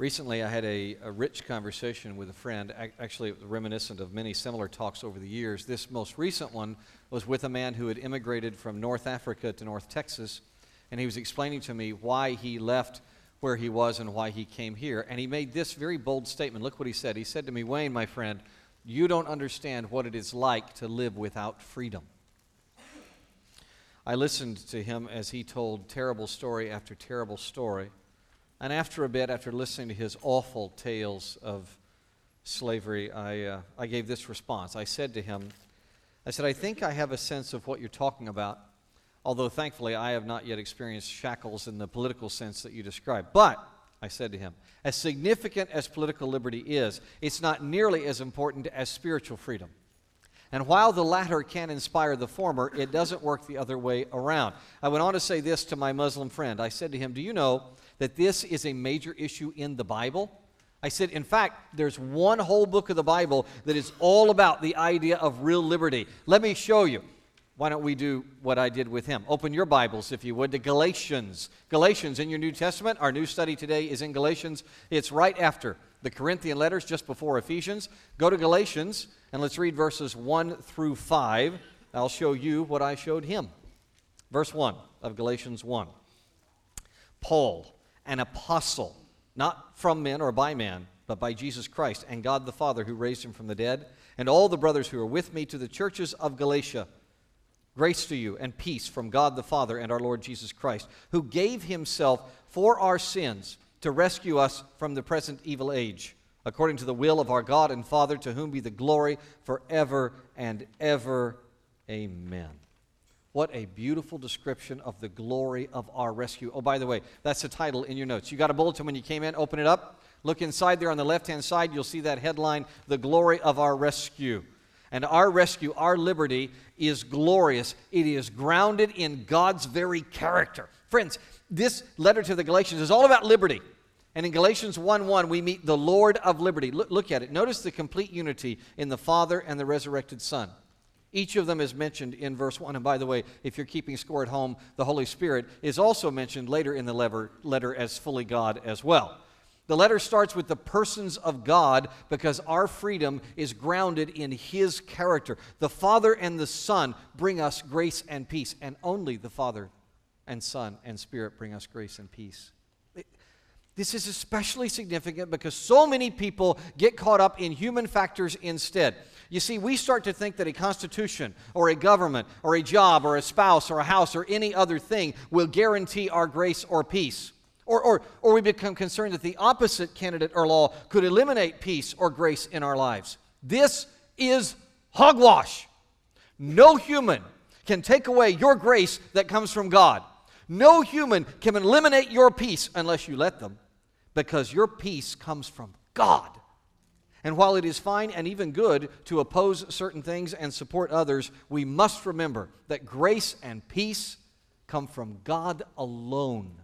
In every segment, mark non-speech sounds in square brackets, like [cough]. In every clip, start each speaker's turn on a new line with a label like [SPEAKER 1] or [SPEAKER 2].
[SPEAKER 1] Recently, I had a, a rich conversation with a friend. Actually, reminiscent of many similar talks over the years. This most recent one was with a man who had immigrated from North Africa to North Texas, and he was explaining to me why he left where he was and why he came here. And he made this very bold statement. Look what he said. He said to me, Wayne, my friend, you don't understand what it is like to live without freedom. I listened to him as he told terrible story after terrible story. And after a bit, after listening to his awful tales of slavery, I, uh, I gave this response. I said to him, I said, I think I have a sense of what you're talking about, although thankfully I have not yet experienced shackles in the political sense that you describe. But, I said to him, as significant as political liberty is, it's not nearly as important as spiritual freedom. And while the latter can inspire the former, it doesn't work the other way around. I went on to say this to my Muslim friend. I said to him, Do you know that this is a major issue in the Bible? I said, in fact, there's one whole book of the Bible that is all about the idea of real liberty. Let me show you. Why don't we do what I did with him? Open your Bibles, if you would, to Galatians. Galatians in your New Testament. Our new study today is in Galatians. It's right after the Corinthian letters, just before Ephesians. Go to Galatians and let's read verses 1 through 5. I'll show you what I showed him. Verse 1 of Galatians 1. Paul, an apostle, not from men or by man, but by Jesus Christ and God the Father who raised him from the dead, and all the brothers who are with me to the churches of Galatia. Grace to you and peace from God the Father and our Lord Jesus Christ, who gave himself for our sins to rescue us from the present evil age, according to the will of our God and Father, to whom be the glory forever and ever. Amen. What a beautiful description of the glory of our rescue. Oh, by the way, that's the title in your notes. You got a bulletin when you came in? Open it up. Look inside there on the left hand side. You'll see that headline, The Glory of Our Rescue. And our rescue, our liberty, is glorious. It is grounded in God's very character. Friends, this letter to the Galatians is all about liberty. And in Galatians 1 1, we meet the Lord of liberty. Look, look at it. Notice the complete unity in the Father and the resurrected Son. Each of them is mentioned in verse 1. And by the way, if you're keeping score at home, the Holy Spirit is also mentioned later in the letter, letter as fully God as well. The letter starts with the persons of God because our freedom is grounded in His character. The Father and the Son bring us grace and peace, and only the Father and Son and Spirit bring us grace and peace. This is especially significant because so many people get caught up in human factors instead. You see, we start to think that a constitution or a government or a job or a spouse or a house or any other thing will guarantee our grace or peace. Or, or, or we become concerned that the opposite candidate or law could eliminate peace or grace in our lives. This is hogwash. No human can take away your grace that comes from God. No human can eliminate your peace unless you let them, because your peace comes from God. And while it is fine and even good to oppose certain things and support others, we must remember that grace and peace come from God alone.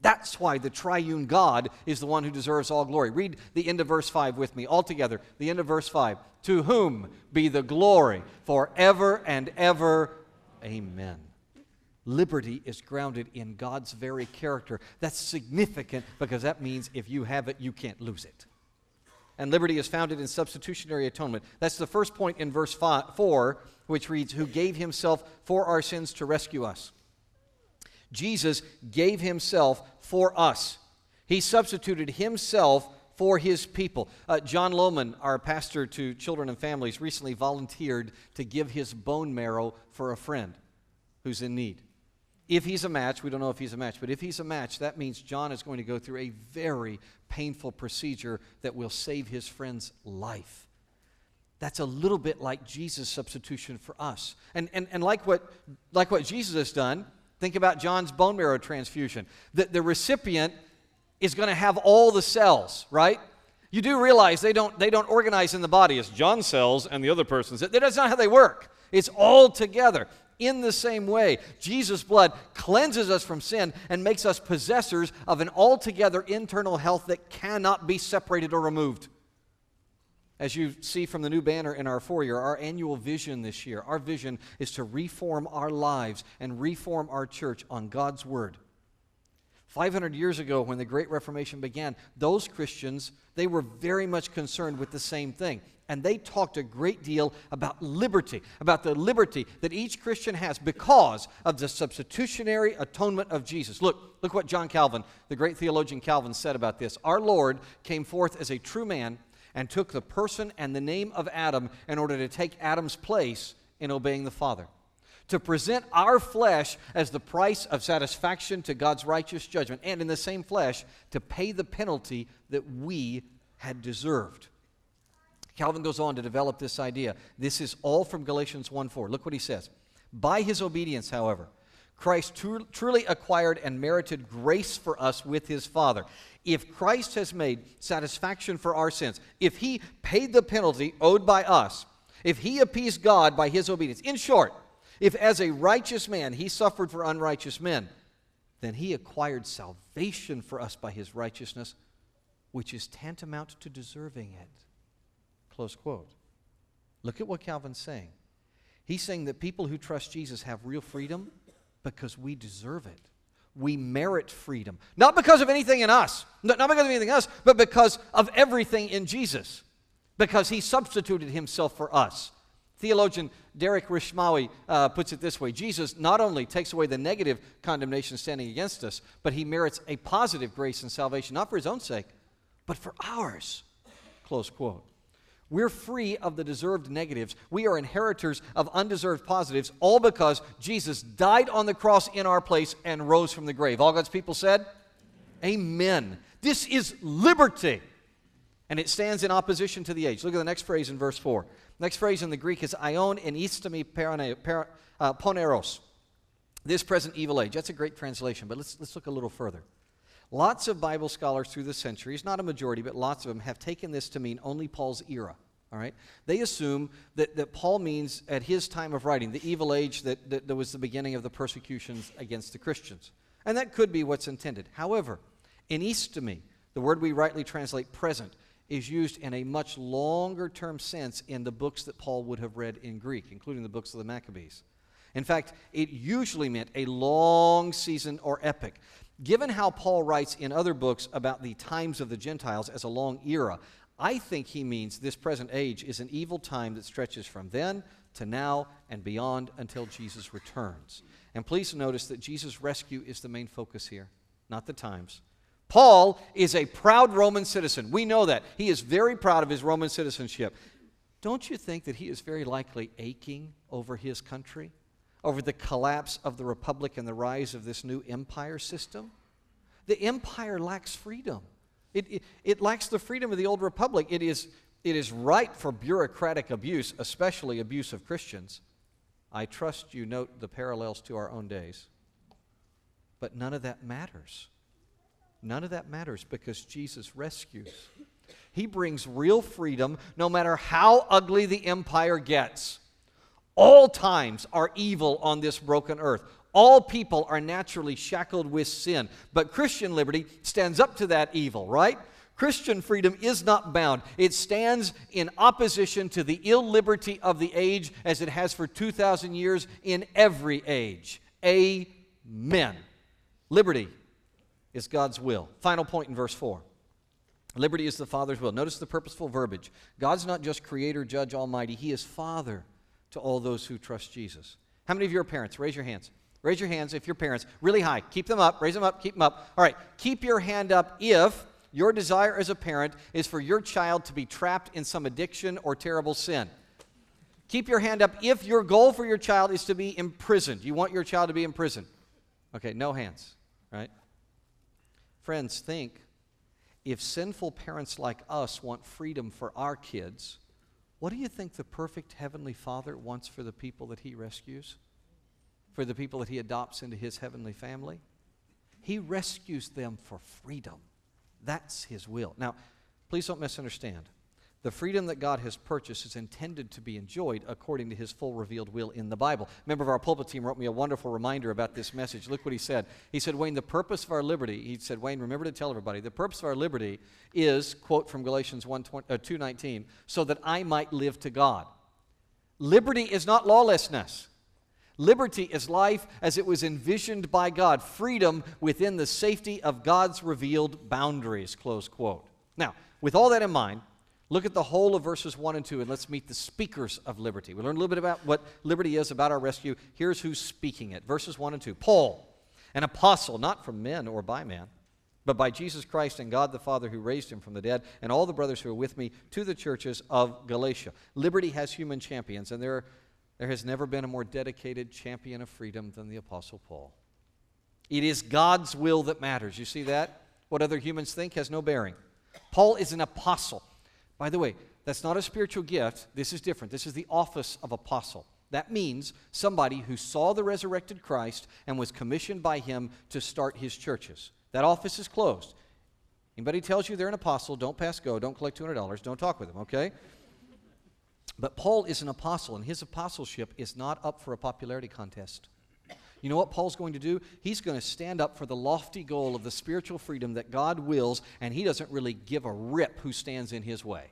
[SPEAKER 1] That's why the triune God is the one who deserves all glory. Read the end of verse 5 with me all together. The end of verse 5. To whom be the glory forever and ever. Amen. Liberty is grounded in God's very character. That's significant because that means if you have it, you can't lose it and liberty is founded in substitutionary atonement. That's the first point in verse five, 4, which reads, Who gave himself for our sins to rescue us. Jesus gave himself for us. He substituted himself for his people. Uh, John Lohman, our pastor to children and families, recently volunteered to give his bone marrow for a friend who's in need. If he's a match, we don't know if he's a match, but if he's a match, that means John is going to go through a very painful procedure that will save his friend's life. That's a little bit like Jesus' substitution for us. And, and, and like, what, like what Jesus has done, think about John's bone marrow transfusion. The, the recipient is going to have all the cells, right? You do realize they don't, they don't organize in the body as John's cells and the other person's. That's not how they work. It's all together. In the same way, Jesus' blood cleanses us from sin and makes us possessors of an altogether internal health that cannot be separated or removed. As you see from the new banner in our foyer, our annual vision this year, our vision is to reform our lives and reform our church on God's Word. 500 years ago, when the Great Reformation began, those Christians, they were very much concerned with the same thing. And they talked a great deal about liberty, about the liberty that each Christian has because of the substitutionary atonement of Jesus. Look, look what John Calvin, the great theologian Calvin, said about this. Our Lord came forth as a true man and took the person and the name of Adam in order to take Adam's place in obeying the Father to present our flesh as the price of satisfaction to God's righteous judgment, and in the same flesh to pay the penalty that we had deserved. Calvin goes on to develop this idea. This is all from Galatians 1 4. Look what he says. By his obedience, however, Christ tru- truly acquired and merited grace for us with his Father. If Christ has made satisfaction for our sins, if he paid the penalty owed by us, if he appeased God by his obedience, in short, if as a righteous man he suffered for unrighteous men, then he acquired salvation for us by his righteousness, which is tantamount to deserving it. Close quote. Look at what Calvin's saying. He's saying that people who trust Jesus have real freedom because we deserve it. We merit freedom. Not because of anything in us, not because of anything else, but because of everything in Jesus. Because he substituted himself for us. Theologian Derek Rishmawy uh, puts it this way Jesus not only takes away the negative condemnation standing against us, but he merits a positive grace and salvation, not for his own sake, but for ours. Close quote. We're free of the deserved negatives. We are inheritors of undeserved positives, all because Jesus died on the cross in our place and rose from the grave. All God's people said, Amen. This is liberty. And it stands in opposition to the age. Look at the next phrase in verse 4. Next phrase in the Greek is en istemi uh, poneros. This present evil age. That's a great translation, but let's, let's look a little further. Lots of Bible scholars through the centuries, not a majority, but lots of them, have taken this to mean only Paul's era. All right? They assume that, that Paul means at his time of writing, the evil age that, that, that was the beginning of the persecutions against the Christians. And that could be what's intended. However, in istemi, the word we rightly translate present, is used in a much longer term sense in the books that Paul would have read in Greek, including the books of the Maccabees. In fact, it usually meant a long season or epic. Given how Paul writes in other books about the times of the Gentiles as a long era, I think he means this present age is an evil time that stretches from then to now and beyond until Jesus returns. And please notice that Jesus' rescue is the main focus here, not the times. Paul is a proud Roman citizen. We know that. He is very proud of his Roman citizenship. Don't you think that he is very likely aching over his country, over the collapse of the republic and the rise of this new empire system? The empire lacks freedom. It, it, it lacks the freedom of the old republic. It is, it is ripe for bureaucratic abuse, especially abuse of Christians. I trust you note the parallels to our own days. But none of that matters None of that matters because Jesus rescues. He brings real freedom no matter how ugly the empire gets. All times are evil on this broken earth. All people are naturally shackled with sin. But Christian liberty stands up to that evil, right? Christian freedom is not bound. It stands in opposition to the ill liberty of the age as it has for 2,000 years in every age. Amen. Liberty is God's will. Final point in verse 4. Liberty is the Father's will. Notice the purposeful verbiage. God's not just creator, judge, almighty, He is Father to all those who trust Jesus. How many of you are parents? Raise your hands. Raise your hands if you're parents. Really high. Keep them up. Raise them up. Keep them up. All right. Keep your hand up if your desire as a parent is for your child to be trapped in some addiction or terrible sin. Keep your hand up if your goal for your child is to be imprisoned. You want your child to be imprisoned. Okay, no hands, right? Friends, think if sinful parents like us want freedom for our kids, what do you think the perfect Heavenly Father wants for the people that He rescues? For the people that He adopts into His heavenly family? He rescues them for freedom. That's His will. Now, please don't misunderstand. The freedom that God has purchased is intended to be enjoyed according to his full revealed will in the Bible. A member of our pulpit team wrote me a wonderful reminder about this message. Look what he said. He said, Wayne, the purpose of our liberty, he said, Wayne, remember to tell everybody, the purpose of our liberty is, quote from Galatians 1, uh, 2.19, so that I might live to God. Liberty is not lawlessness. Liberty is life as it was envisioned by God, freedom within the safety of God's revealed boundaries. Close quote. Now, with all that in mind, look at the whole of verses 1 and 2 and let's meet the speakers of liberty. We learn a little bit about what liberty is, about our rescue. Here's who's speaking it. Verses 1 and 2. Paul, an apostle, not from men or by man, but by Jesus Christ and God the Father who raised him from the dead, and all the brothers who are with me to the churches of Galatia. Liberty has human champions, and there, there has never been a more dedicated champion of freedom than the Apostle Paul. It is God's will that matters. You see that? What other humans think has no bearing. Paul is an apostle. By the way, that's not a spiritual gift. This is different. This is the office of apostle. That means somebody who saw the resurrected Christ and was commissioned by him to start his churches. That office is closed. Anybody tells you they're an apostle, don't pass go, don't collect $200, don't talk with them, okay? But Paul is an apostle, and his apostleship is not up for a popularity contest. You know what Paul's going to do? He's going to stand up for the lofty goal of the spiritual freedom that God wills, and he doesn't really give a rip who stands in his way.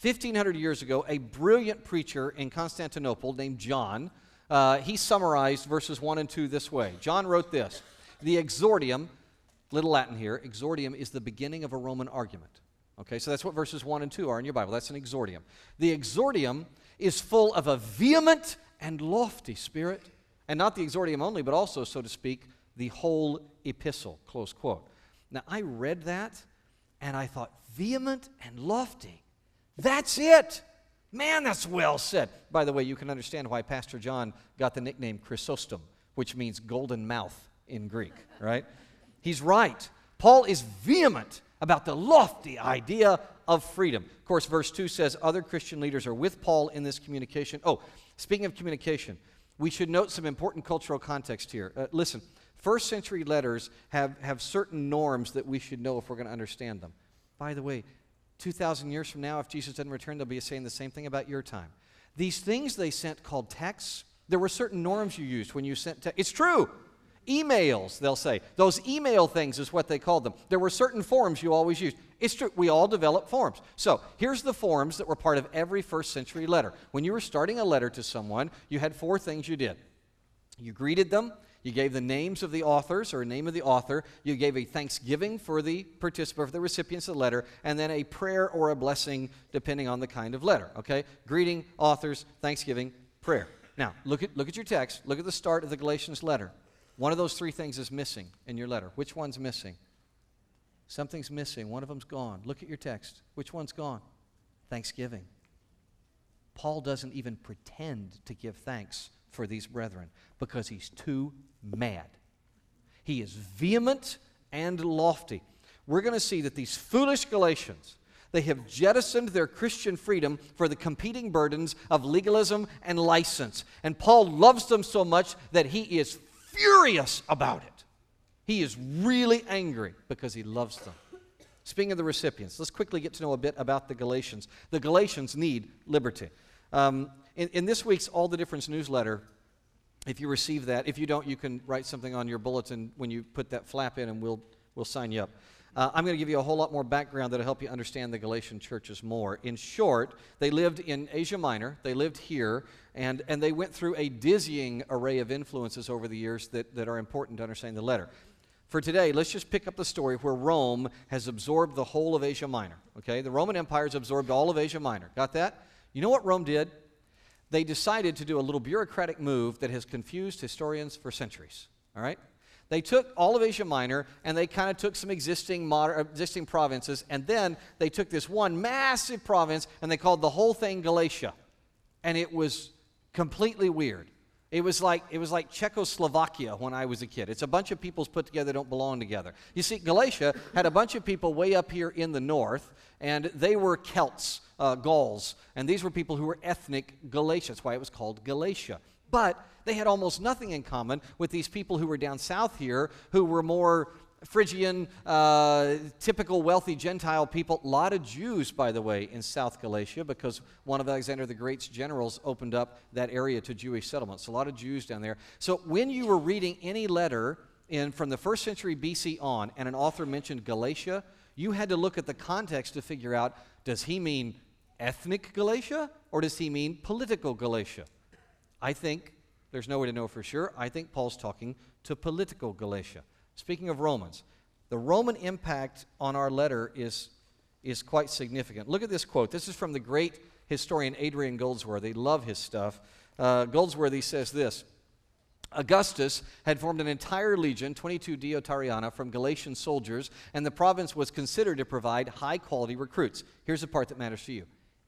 [SPEAKER 1] 1500 years ago, a brilliant preacher in Constantinople named John, uh, he summarized verses 1 and 2 this way. John wrote this The exordium, little Latin here, exordium is the beginning of a Roman argument. Okay, so that's what verses 1 and 2 are in your Bible. That's an exordium. The exordium is full of a vehement and lofty spirit, and not the exordium only, but also, so to speak, the whole epistle. Close quote. Now, I read that and I thought, vehement and lofty. That's it. Man, that's well said. By the way, you can understand why Pastor John got the nickname Chrysostom, which means golden mouth in Greek, [laughs] right? He's right. Paul is vehement about the lofty idea of freedom. Of course, verse 2 says other Christian leaders are with Paul in this communication. Oh, speaking of communication, we should note some important cultural context here. Uh, listen, first century letters have, have certain norms that we should know if we're going to understand them. By the way, 2,000 years from now, if Jesus doesn't return, they'll be saying the same thing about your time. These things they sent called texts, there were certain norms you used when you sent texts. It's true. Emails, they'll say. Those email things is what they called them. There were certain forms you always used. It's true. We all develop forms. So here's the forms that were part of every first century letter. When you were starting a letter to someone, you had four things you did. You greeted them, you gave the names of the authors or name of the author. You gave a thanksgiving for the participant, for the recipients of the letter, and then a prayer or a blessing depending on the kind of letter. Okay? Greeting, authors, thanksgiving, prayer. Now, look at, look at your text. Look at the start of the Galatians letter. One of those three things is missing in your letter. Which one's missing? Something's missing. One of them's gone. Look at your text. Which one's gone? Thanksgiving. Paul doesn't even pretend to give thanks for these brethren because he's too mad. He is vehement and lofty. We're going to see that these foolish Galatians, they have jettisoned their Christian freedom for the competing burdens of legalism and license. And Paul loves them so much that he is furious about it. He is really angry because he loves them. Speaking of the recipients, let's quickly get to know a bit about the Galatians. The Galatians need liberty. Um, in, in this week's All the Difference newsletter, if you receive that, if you don't, you can write something on your bulletin when you put that flap in, and we'll, we'll sign you up. Uh, I'm going to give you a whole lot more background that'll help you understand the Galatian churches more. In short, they lived in Asia Minor, they lived here, and, and they went through a dizzying array of influences over the years that, that are important to understand the letter. For today, let's just pick up the story where Rome has absorbed the whole of Asia Minor. Okay? The Roman Empire has absorbed all of Asia Minor. Got that? You know what Rome did? they decided to do a little bureaucratic move that has confused historians for centuries. All right? They took all of Asia Minor and they kind of took some existing, modern, existing provinces, and then they took this one massive province and they called the whole thing Galatia. And it was completely weird. It was like it was like Czechoslovakia when I was a kid. It's a bunch of peoples put together don't belong together. You see, Galatia had a bunch of people way up here in the north, and they were Celts uh, Gauls. And these were people who were ethnic Galatians. That's why it was called Galatia. But they had almost nothing in common with these people who were down south here, who were more Phrygian, uh, typical wealthy Gentile people. A lot of Jews, by the way, in South Galatia because one of Alexander the Great's generals opened up that area to Jewish settlements. A lot of Jews down there. So when you were reading any letter in, from the first century BC on and an author mentioned Galatia, you had to look at the context to figure out does he mean ethnic Galatia or does he mean political Galatia? I think There's no way to know for sure. I think Paul's talking to political Galatia. Speaking of Romans, the Roman impact on our letter is, is quite significant. Look at this quote. This is from the great historian Adrian Goldsworthy. Love his stuff. Uh, Goldsworthy says this Augustus had formed an entire legion, 22 Deiotariana, from Galatian soldiers, and the province was considered to provide high quality recruits. Here's the part that matters to you.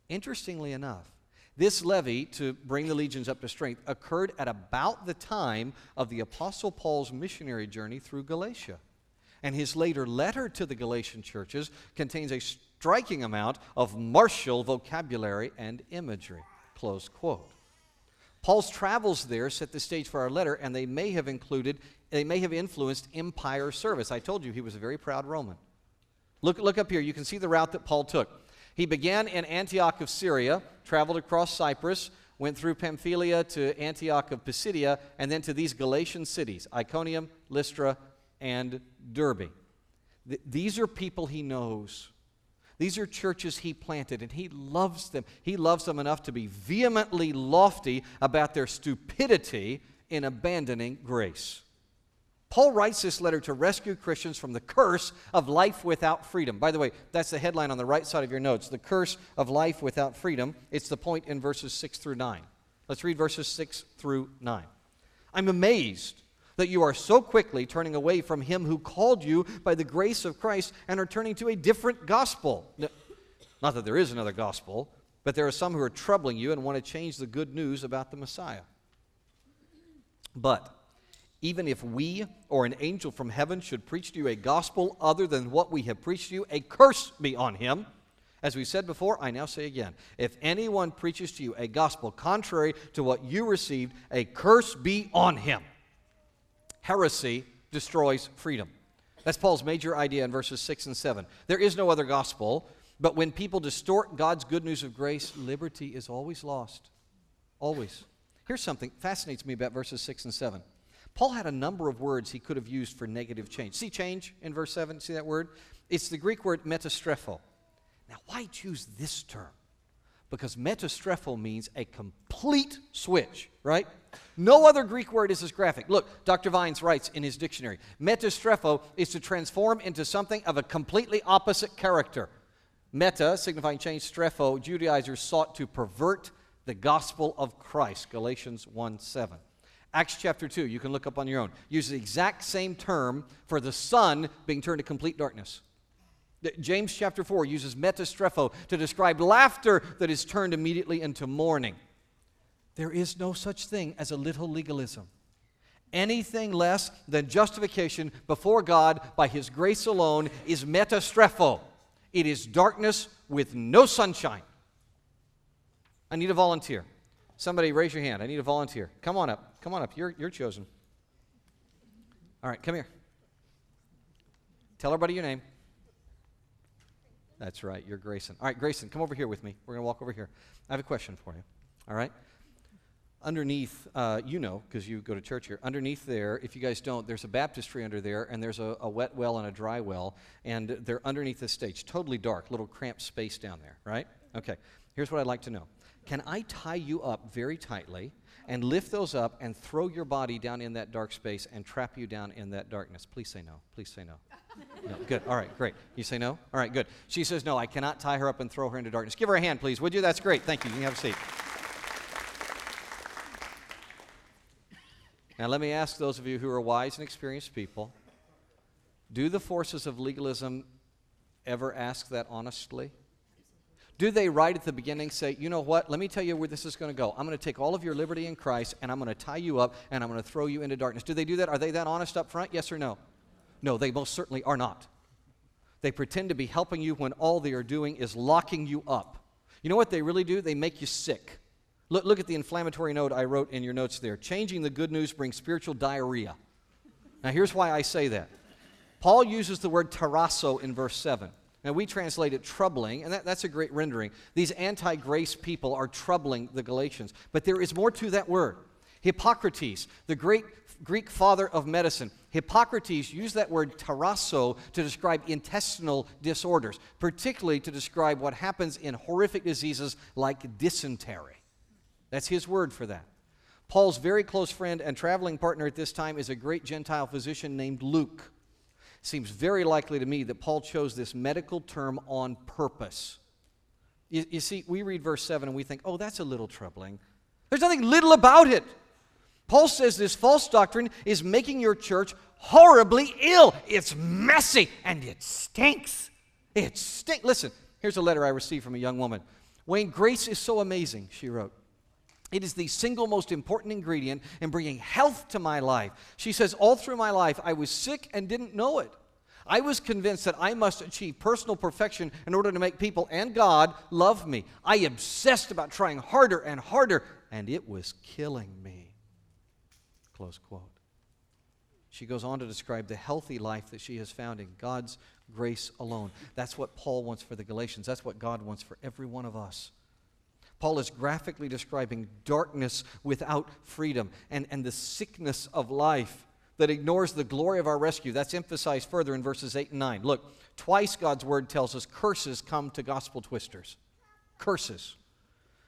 [SPEAKER 1] Interestingly enough, this levy to bring the legions up to strength occurred at about the time of the Apostle Paul's missionary journey through Galatia. And his later letter to the Galatian churches contains a striking amount of martial vocabulary and imagery. Close quote. Paul's travels there set the stage for our letter, and they may have included, they may have influenced empire service. I told you he was a very proud Roman. Look, look up here. You can see the route that Paul took. He began in Antioch of Syria, traveled across Cyprus, went through Pamphylia to Antioch of Pisidia, and then to these Galatian cities Iconium, Lystra, and Derbe. Th- these are people he knows. These are churches he planted, and he loves them. He loves them enough to be vehemently lofty about their stupidity in abandoning grace. Paul writes this letter to rescue Christians from the curse of life without freedom. By the way, that's the headline on the right side of your notes the curse of life without freedom. It's the point in verses 6 through 9. Let's read verses 6 through 9. I'm amazed that you are so quickly turning away from him who called you by the grace of Christ and are turning to a different gospel. Not that there is another gospel, but there are some who are troubling you and want to change the good news about the Messiah. But even if we or an angel from heaven should preach to you a gospel other than what we have preached to you, a curse be on him. As we said before, I now say again if anyone preaches to you a gospel contrary to what you received, a curse be on him heresy destroys freedom. That's Paul's major idea in verses 6 and 7. There is no other gospel, but when people distort God's good news of grace, liberty is always lost. Always. Here's something fascinates me about verses 6 and 7. Paul had a number of words he could have used for negative change. See change in verse 7? See that word? It's the Greek word metastrepho. Now, why choose this term? because metastrepho means a complete switch, right? No other Greek word is as graphic. Look, Dr. Vines writes in his dictionary metastrepho is to transform into something of a completely opposite character. Meta, signifying change, strepho, Judaizers sought to pervert the gospel of Christ, Galatians 1 7. Acts chapter 2, you can look up on your own, uses the exact same term for the sun being turned to complete darkness. James chapter 4 uses metastrepho to describe laughter that is turned immediately into mourning. There is no such thing as a little legalism. Anything less than justification before God by His grace alone is metastrepho. It is darkness with no sunshine. I need a volunteer. Somebody raise your hand. I need a volunteer. Come on up. Come on up. You're, you're chosen. All right, come here. Tell everybody your name. That's right, you're Grayson. All right, Grayson, come over here with me. We're going to walk over here. I have a question for you. All right? Underneath, uh, you know, because you go to church here, underneath there, if you guys don't, there's a baptistry under there, and there's a, a wet well and a dry well, and they're underneath the stage. Totally dark, little cramped space down there, right? Okay, here's what I'd like to know Can I tie you up very tightly? and lift those up and throw your body down in that dark space and trap you down in that darkness? Please say no. Please say no. [laughs] No, good. All right, great. You say no? All right, good. She says no, I cannot tie her up and throw her into darkness. Give her a hand, please, would you? That's great. Thank you. You can have a seat. Now, let me ask those of you who are wise and experienced people do the forces of legalism ever ask that honestly? Do they right at the beginning say, you know what, let me tell you where this is going to go. I'm going to take all of your liberty in Christ and I'm going to tie you up and I'm going to throw you into darkness. Do they do that? Are they that honest up front? Yes or no? No, they most certainly are not. They pretend to be helping you when all they are doing is locking you up. You know what they really do? They make you sick. Look, look at the inflammatory note I wrote in your notes there. Changing the good news brings spiritual diarrhea. Now, here's why I say that. Paul uses the word tarasso in verse 7. Now, we translate it troubling, and that, that's a great rendering. These anti grace people are troubling the Galatians. But there is more to that word. Hippocrates, the great Greek father of medicine, Hippocrates used that word tarasso to describe intestinal disorders, particularly to describe what happens in horrific diseases like dysentery. That's his word for that. Paul's very close friend and traveling partner at this time is a great Gentile physician named Luke. Seems very likely to me that Paul chose this medical term on purpose. You, you see, we read verse 7 and we think, oh, that's a little troubling. There's nothing little about it. Paul says this false doctrine is making your church horribly ill. It's messy and it stinks. It stinks. Listen, here's a letter I received from a young woman. Wayne, grace is so amazing, she wrote. It is the single most important ingredient in bringing health to my life. She says, All through my life, I was sick and didn't know it. I was convinced that I must achieve personal perfection in order to make people and God love me. I obsessed about trying harder and harder, and it was killing me. Close quote. She goes on to describe the healthy life that she has found in God's grace alone. That's what Paul wants for the Galatians. That's what God wants for every one of us. Paul is graphically describing darkness without freedom and, and the sickness of life that ignores the glory of our rescue. That's emphasized further in verses 8 and 9. Look, twice God's word tells us curses come to gospel twisters. Curses.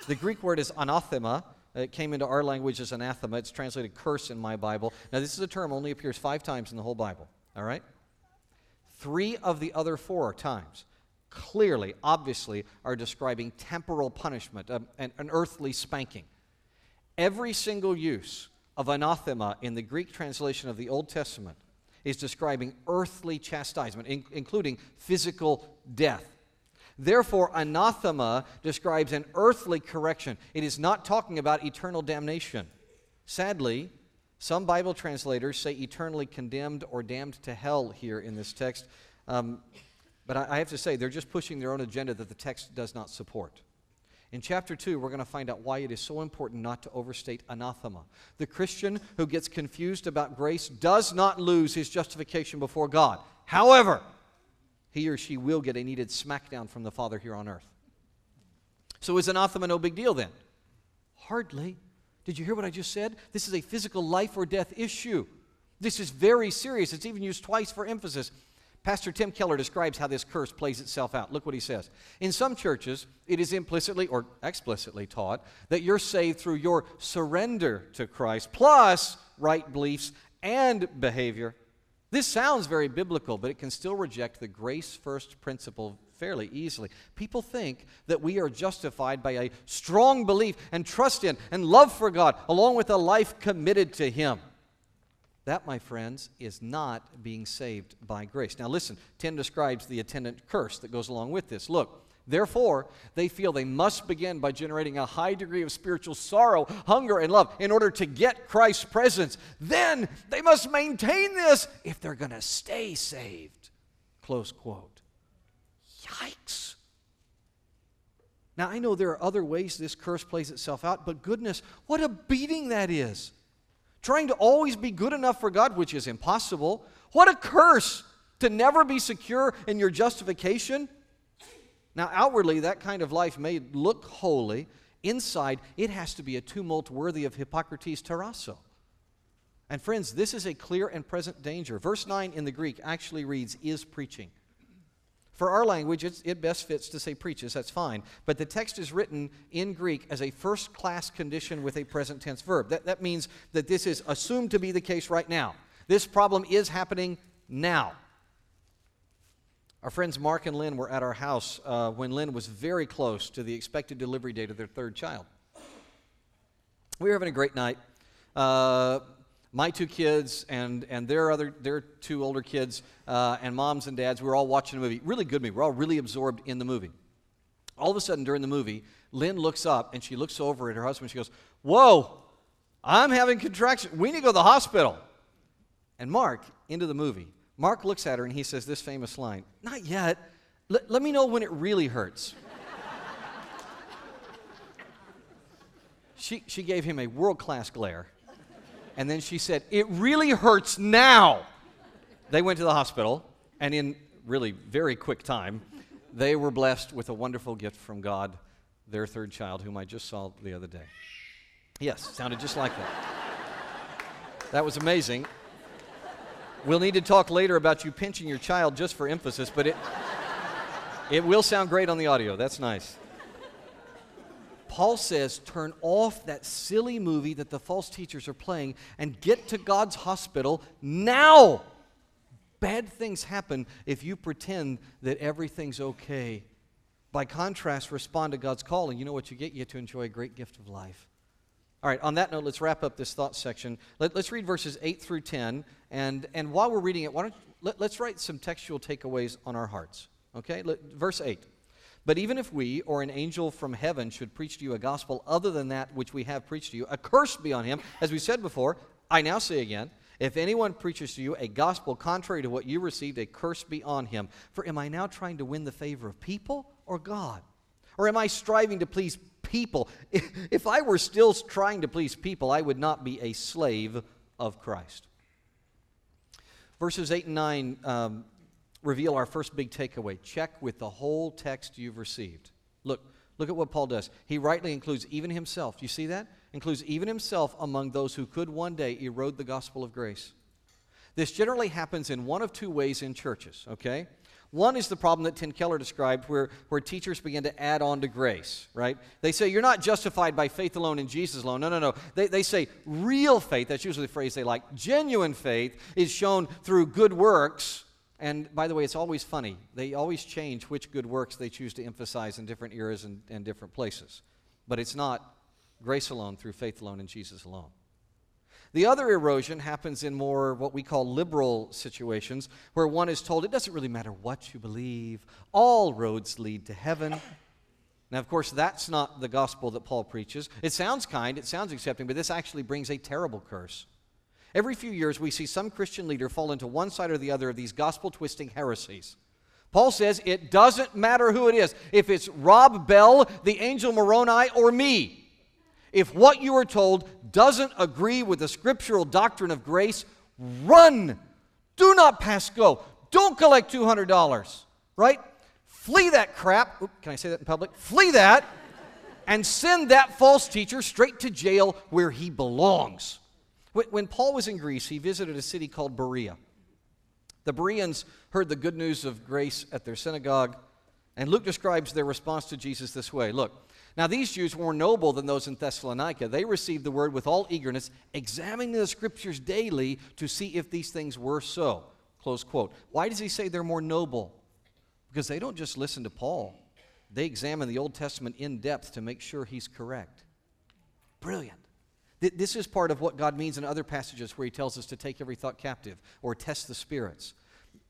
[SPEAKER 1] The Greek word is anathema. It came into our language as anathema. It's translated curse in my Bible. Now, this is a term only appears five times in the whole Bible. All right? Three of the other four times clearly, obviously, are describing temporal punishment, um, an, an earthly spanking. Every single use of anathema in the Greek translation of the Old Testament is describing earthly chastisement, in, including physical death. Therefore, anathema describes an earthly correction. It is not talking about eternal damnation. Sadly, some Bible translators say eternally condemned or damned to hell here in this text. Um, but I, have to say, they're just pushing their own agenda that the text does not support. In chapter 2, we're going to find out why it is so important not to overstate anathema. The Christian who gets confused about grace does not lose his justification before God. However, he or she will get a needed smackdown from the Father here on earth. So is anathema no big deal then? Hardly. Did you hear what I just said? This is a physical life or death issue. This is very serious. It's even used twice for emphasis. Pastor Tim Keller describes how this curse plays itself out. Look what he says. In some churches, it is implicitly or explicitly taught that you're saved through your surrender to Christ plus right beliefs and behavior. This sounds very biblical, but it can still reject the grace first principle fairly easily. People think that we are justified by a strong belief and trust in and love for God, along with a life committed to Him. That, my friends, is not being saved by grace. Now, listen, Tim describes the attendant curse that goes along with this. Look, Therefore, they feel they must begin by generating a high degree of spiritual sorrow, hunger, and love in order to get Christ's presence. Then they must maintain this if they're going to stay saved. Close quote. Yikes. Now, I know there are other ways this curse plays itself out, but goodness, what a beating that is trying to always be good enough for God, which is impossible. What a curse to never be secure in your justification. Now, outwardly, that kind of life may look holy. Inside, it has to be a tumult worthy of Hippocrates' Tarasso. And friends, this is a clear and present danger. Verse 9 in the Greek actually reads, is preaching. For our language, it best fits to say preaches, that's fine. But the text is written in Greek as a first class condition with a present tense verb. That, that means that this is assumed to be the case right now. This problem is happening now. Our friends Mark and Lynn were at our house uh, when Lynn was very close to the expected delivery date of their third child. We were having a great night. Uh, my two kids and, and their other their two older kids uh, and moms and dads we were all watching a movie really good movie. We're all really absorbed in the movie. All of a sudden during the movie lynn looks up and she looks over at her husband. She goes whoa i'm having contractions. We need to go to the hospital. And mark into the movie mark looks at her and he says this famous line not yet. L- let me know when it really hurts. [laughs] She, she gave him a world-class glare and then she said, It really hurts now. They went to the hospital, and in really very quick time, they were blessed with a wonderful gift from God, their third child, whom I just saw the other day. Yes, sounded just like that. That was amazing. We'll need to talk later about you pinching your child just for emphasis, but it, it will sound great on the audio. That's nice. Paul says, turn off that silly movie that the false teachers are playing and get to God's hospital now. Bad things happen if you pretend that everything's okay. By contrast, respond to God's call, and you know what you get? You get to enjoy a great gift of life. All right, on that note, let's wrap up this thought section. Let, us read verses 8 through 10. And, and while we're reading it, why don't, let, us write some textual takeaways on our hearts. Okay? Let, verse 8. But even if we or an angel from heaven should preach to you a gospel other than that which we have preached to you, a curse be on him. As we said before, I now say again, if anyone preaches to you a gospel contrary to what you received, a curse be on him. For am I now trying to win the favor of people or God? Or am I striving to please people? [laughs] If I were still trying to please people, I would not be a slave of Christ. Verses 8 and 9 um, reveal our first big takeaway. Check with the whole text you've received. Look, look at what Paul does. He rightly includes even himself. You see that? Includes even himself among those who could one day erode the gospel of grace. This generally happens in one of two ways in churches, okay? One is the problem that Tim Keller described, where, where teachers begin to add on to grace, right? They say, You're not justified by faith alone in Jesus alone. No, no, no. They, they say, Real faith, that's usually the phrase they like, genuine faith is shown through good works. And by the way, it's always funny. They always change which good works they choose to emphasize in different eras and, and different places. But it's not grace alone through faith alone in Jesus alone. The other erosion happens in more what we call liberal situations, where one is told it doesn't really matter what you believe, all roads lead to heaven. Now, of course, that's not the gospel that Paul preaches. It sounds kind, it sounds accepting, but this actually brings a terrible curse. Every few years, we see some Christian leader fall into one side or the other of these gospel twisting heresies. Paul says it doesn't matter who it is, if it's Rob Bell, the angel Moroni, or me. If what you are told doesn't agree with the scriptural doctrine of grace, run. Do not pass go. Don't collect $200, right? Flee that crap. Oop, can I say that in public? Flee that and send that false teacher straight to jail where he belongs. When Paul was in Greece, he visited a city called Berea. The Bereans heard the good news of grace at their synagogue, and Luke describes their response to Jesus this way Look, now, these Jews were more noble than those in Thessalonica. They received the word with all eagerness, examining the scriptures daily to see if these things were so. Close quote. Why does he say they're more noble? Because they don't just listen to Paul, they examine the Old Testament in depth to make sure he's correct. Brilliant. This is part of what God means in other passages where he tells us to take every thought captive or test the spirits.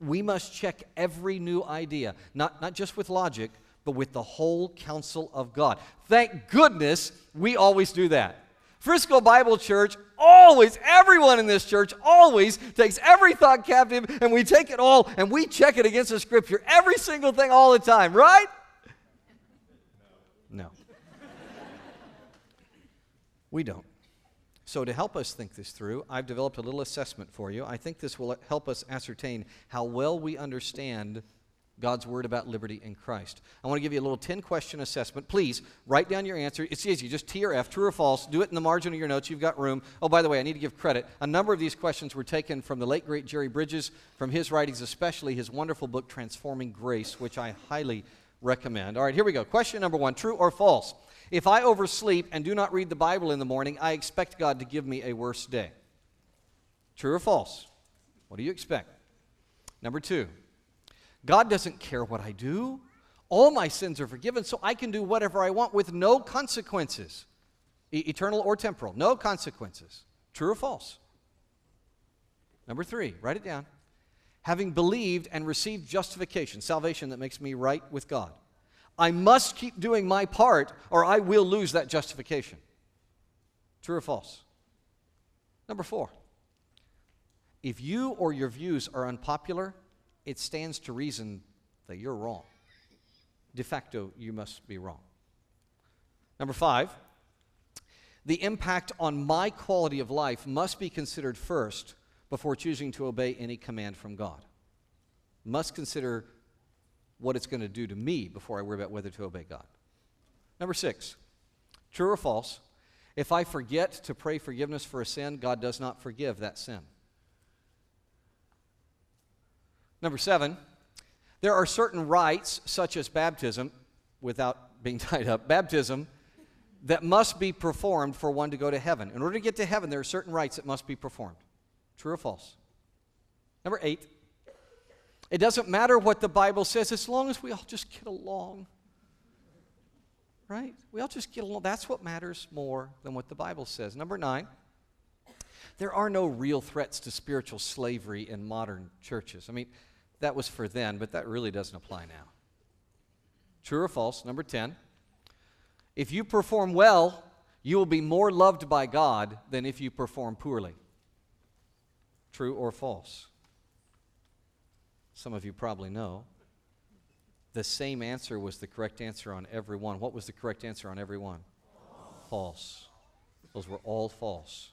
[SPEAKER 1] We must check every new idea, not, not just with logic, but with the whole counsel of God. Thank goodness we always do that. Frisco Bible Church always, everyone in this church always takes every thought captive and we take it all and we check it against the scripture. Every single thing all the time, right? No. [laughs] we don't. So, to help us think this through, I've developed a little assessment for you. I think this will help us ascertain how well we understand God's word about liberty in Christ. I want to give you a little 10 question assessment. Please write down your answer. It's easy, just T or F, true or false. Do it in the margin of your notes. You've got room. Oh, by the way, I need to give credit. A number of these questions were taken from the late, great Jerry Bridges, from his writings, especially his wonderful book, Transforming Grace, which I highly recommend. All right, here we go. Question number one true or false? If I oversleep and do not read the Bible in the morning, I expect God to give me a worse day. True or false? What do you expect? Number two, God doesn't care what I do. All my sins are forgiven, so I can do whatever I want with no consequences, e- eternal or temporal. No consequences. True or false? Number three, write it down. Having believed and received justification, salvation that makes me right with God, I must keep doing my part or I will lose that justification. True or false? Number four, if you or your views are unpopular, it stands to reason that you're wrong. De facto, you must be wrong. Number five, the impact on my quality of life must be considered first before choosing to obey any command from God. Must consider what it's going to do to me before I worry about whether to obey God. Number six, true or false, if I forget to pray forgiveness for a sin, God does not forgive that sin. Number seven, there are certain rites, such as baptism, without being [laughs] tied up, baptism, that must be performed for one to go to heaven. In order to get to heaven, there are certain rites that must be performed. True or false? Number eight, it doesn't matter what the Bible says as long as we all just get along. Right? We all just get along. That's what matters more than what the Bible says. Number nine, there are no real threats to spiritual slavery in modern churches. I mean, that was for then, but that really doesn't apply now. True or false? Number 10. If you perform well, you will be more loved by God than if you perform poorly. True or false? Some of you probably know. The same answer was the correct answer on every one. What was the correct answer on every one? False. false. Those were all false.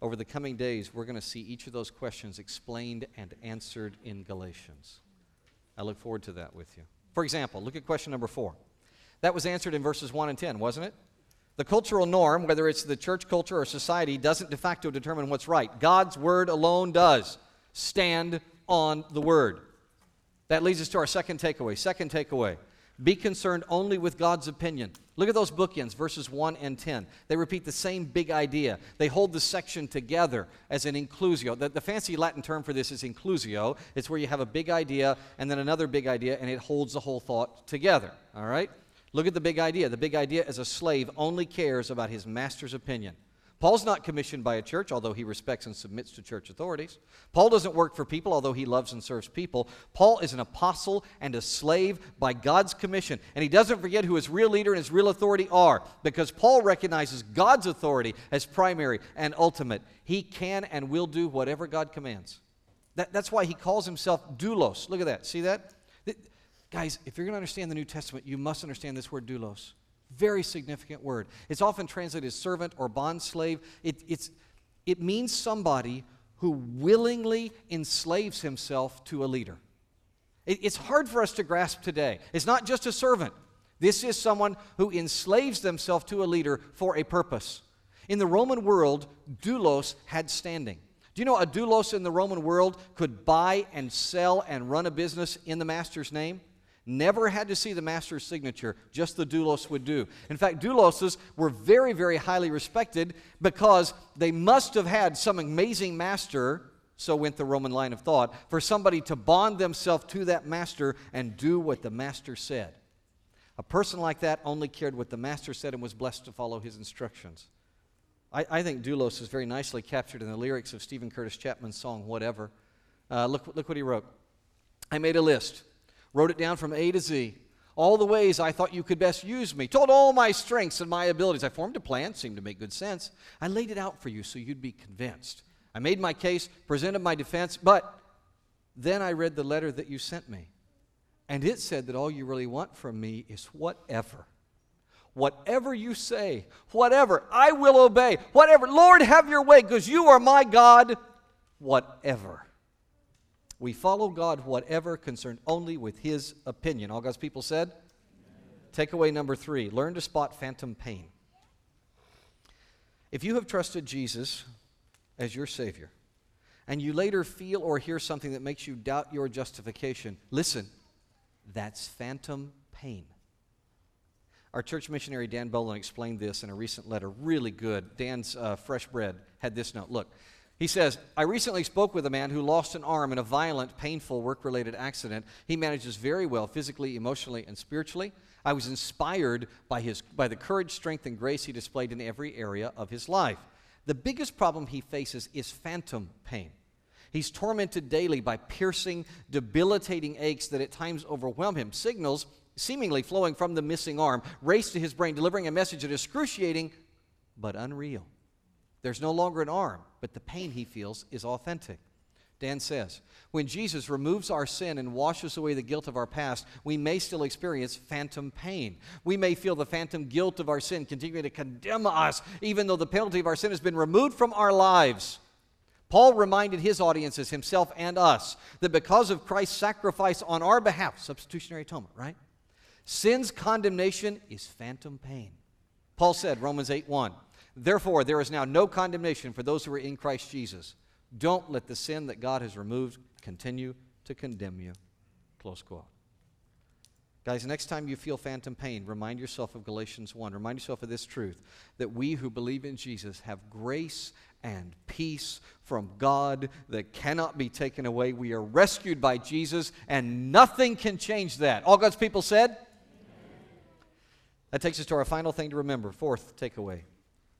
[SPEAKER 1] Over the coming days, we're going to see each of those questions explained and answered in Galatians. I look forward to that with you. For example, look at question number four. That was answered in verses 1 and 10, wasn't it? The cultural norm, whether it's the church culture or society, doesn't de facto determine what's right. God's word alone does. Stand on the word. That leads us to our second takeaway. Second takeaway be concerned only with God's opinion. Look at those bookends, verses 1 and 10. They repeat the same big idea. They hold the section together as an inclusio. The, the, fancy Latin term for this is inclusio. It's where you have a big idea and then another big idea, and it holds the whole thought together. All right? Look at the big idea. The big idea is a slave only cares about his master's opinion. Paul's not commissioned by a church, although he respects and submits to church authorities. Paul doesn't work for people, although he loves and serves people. Paul is an apostle and a slave by God's commission. And he doesn't forget who his real leader and his real authority are, because Paul recognizes God's authority as primary and ultimate. He can and will do whatever God commands. That, that's why he calls himself doulos. Look at that. See that? Guys, if you're going to understand the New Testament, you must understand this word doulos. Very significant word. It's often translated as servant or bond slave. It, it's, it means somebody who willingly enslaves himself to a leader. It, it's hard for us to grasp today. It's not just a servant, this is someone who enslaves themselves to a leader for a purpose. In the Roman world, doulos had standing. Do you know a doulos in the Roman world could buy and sell and run a business in the master's name? Never had to see the master's signature, just the doulos would do. In fact, douloses were very, very highly respected because they must have had some amazing master, so went the Roman line of thought, for somebody to bond themselves to that master and do what the master said. A person like that only cared what the master said and was blessed to follow his instructions. I, I think doulos is very nicely captured in the lyrics of Steven Curtis Chapman's song, Whatever. Uh, look, look what he wrote. I made a list wrote it down from A to Z. All the ways I thought you could best use me, told all my strengths and my abilities. I formed a plan, seemed to make good sense. I laid it out for you so you'd be convinced. I made my case, presented my defense, but then I read the letter that you sent me. And it said that all you really want from me is whatever. Whatever you say, whatever, I will obey. Whatever. Lord, have your way because you are my God. Whatever. We follow God, whatever, concerned only with His opinion. All God's people said? Takeaway number three learn to spot phantom pain. If you have trusted Jesus as your Savior, and you later feel or hear something that makes you doubt your justification, listen, that's phantom pain. Our church missionary Dan Boland explained this in a recent letter. Really good. Dan's uh, Fresh Bread had this note. Look, he says, I recently spoke with a man who lost an arm in a violent, painful work related accident. He manages very well physically, emotionally, and spiritually. I was inspired by, his, by the courage, strength, and grace he displayed in every area of his life. The biggest problem he faces is phantom pain. He's tormented daily by piercing, debilitating aches that at times overwhelm him. Signals, seemingly flowing from the missing arm, race to his brain, delivering a message that is excruciating but unreal. There's no longer an arm, but the pain he feels is authentic. Dan says, when Jesus removes our sin and washes away the guilt of our past, we may still experience phantom pain. We may feel the phantom guilt of our sin continuing to condemn us, even though the penalty of our sin has been removed from our lives. Paul reminded his audiences, himself and us, that because of Christ's sacrifice on our behalf, substitutionary atonement, right? Sin's condemnation is phantom pain. Paul said, Romans 8 1, Therefore, there is now no condemnation for those who are in Christ Jesus. Don't let the sin that God has removed continue to condemn you. Close quote. Guys, next time you feel phantom pain, remind yourself of Galatians 1. Remind yourself of this truth that we who believe in Jesus have grace and peace from God that cannot be taken away. We are rescued by Jesus, and nothing can change that. All God's people said? That takes us to our final thing to remember. Fourth takeaway.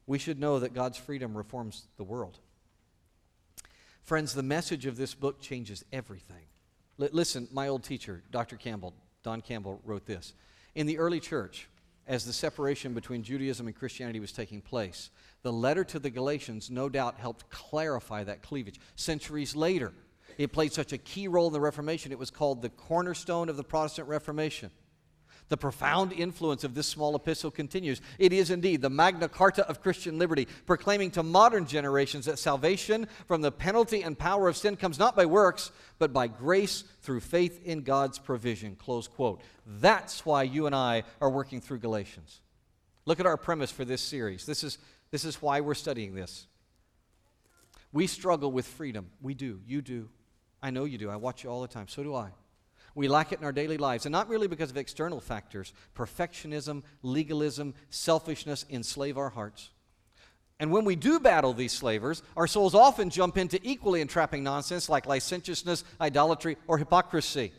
[SPEAKER 1] We should know that God's freedom reforms the world. Friends, the message of this book changes everything. L- listen, my old teacher, Dr. Campbell, Don Campbell wrote this. In the early church, as the separation between Judaism and Christianity was taking place, the letter to the Galatians no doubt helped clarify that cleavage. Centuries later, it played such a key role in the Reformation, it was called the cornerstone of the Protestant Reformation. The profound influence of this small epistle continues. It is indeed the Magna Carta of Christian liberty, proclaiming to modern generations that salvation from the penalty and power of sin comes not by works, but by grace through faith in God's provision. Close quote. That's why you and I are working through Galatians. Look at our premise for this series. This is, this is why we're studying this. We struggle with freedom. We do. You do. I know you do. I watch you all the time. So do I. We lack it in our daily lives, and not really because of external factors. Perfectionism, legalism, selfishness enslave our hearts. And when we do battle these slavers, our souls often jump into equally entrapping nonsense like licentiousness, idolatry, or hypocrisy.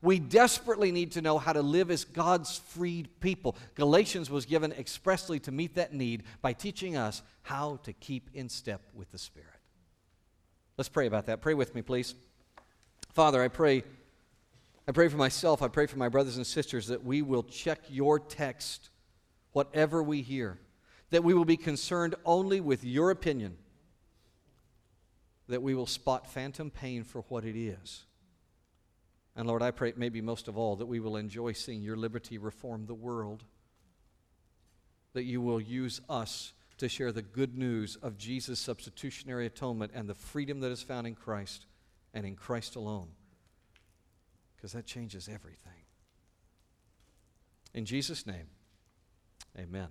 [SPEAKER 1] We desperately need to know how to live as God's freed people. Galatians was given expressly to meet that need by teaching us how to keep in step with the Spirit. Let's pray about that. Pray with me, please. Father, I pray I pray for myself, I pray for my brothers and sisters that we will check your text, whatever we hear, that we will be concerned only with your opinion, that we will spot phantom pain for what it is. And Lord, I pray maybe most of all that we will enjoy seeing your liberty reform the world, that you will use us to share the good news of Jesus' substitutionary atonement and the freedom that is found in Christ and in Christ alone because that changes everything. In Jesus' name, amen.